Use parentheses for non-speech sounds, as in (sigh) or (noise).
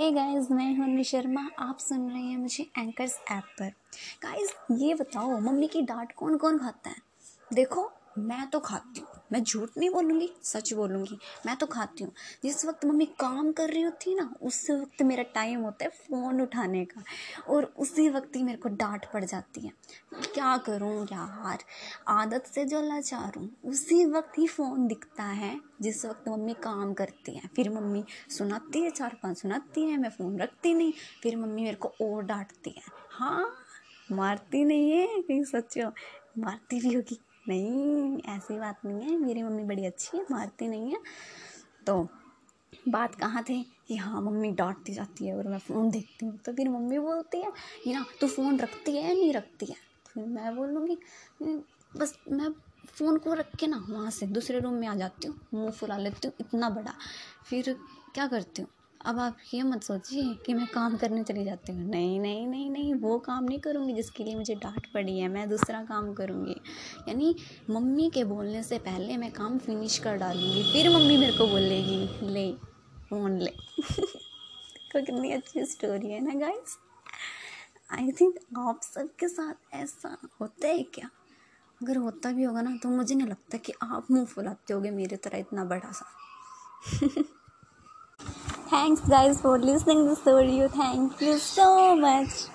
Hey guys मैं हूँ शर्मा। आप सुन रहे हैं मुझे एंकर्स ऐप पर। गाइस ये बताओ, मम्मी की डांट कौन कौन खाता है? देखो, मैं तो खाती हूँ। मैं झूठ नहीं बोलूँगी, सच बोलूँगी। मैं तो खाती हूँ। जिस वक्त मम्मी काम कर रही होती है ना, उस वक्त मेरा टाइम होता है फ़ोन उठाने का। और उसी वक्त ही मेरे को डांट पड़ जाती है। क्या करूँ यार? आदत से जो लाचार हूँ, उसी वक्त ही फ़ोन दिखता है, जिस वक्त मम्मी काम करती है। फिर मम्मी सुनाती है, चार पाँच सुनाती है, मैं फ़ोन रखती नहीं। फिर मम्मी मेरे को और डांटती है। हाँ मारती नहीं है कहीं सच्चो मारती भी होगी। नहीं, ऐसी बात नहीं है। मेरी मम्मी बड़ी अच्छी है, मारती नहीं है। तो बात कहाँ थे? कि हाँ मम्मी डांटती जाती है और मैं फ़ोन देखती हूँ। तो फिर मम्मी बोलती है कि ना, तू फ़ोन रखती है या नहीं रखती है? तो फिर मैं बोलूँगी, बस मैं फ़ोन को रख के ना, वहाँ से दूसरे रूम में आ जाती हूँ, मुँह फुला लेती हूँ, इतना बड़ा। फिर क्या करती हूँ? अब आप ये मत सोचिए कि मैं काम करने चली जाती हूँ। नहीं नहीं नहीं नहीं, वो काम नहीं करूँगी जिसके लिए मुझे डांट पड़ी है, मैं दूसरा काम करूँगी। यानी मम्मी के बोलने से पहले मैं काम फिनिश कर डालूँगी, फिर मम्मी मेरे को बोलेगी, ले फ़ोन ले। देखो (laughs) कितनी अच्छी स्टोरी है ना गाइस आई थिंक आप सबके साथ ऐसा होता है क्या? अगर होता भी होगा ना तो मुझे नहीं लगता कि आप मुँह फुलाते होगे मेरे तरह इतना बड़ा सा। (laughs) Thanks, guys, for listening to this audio. Thank you so much.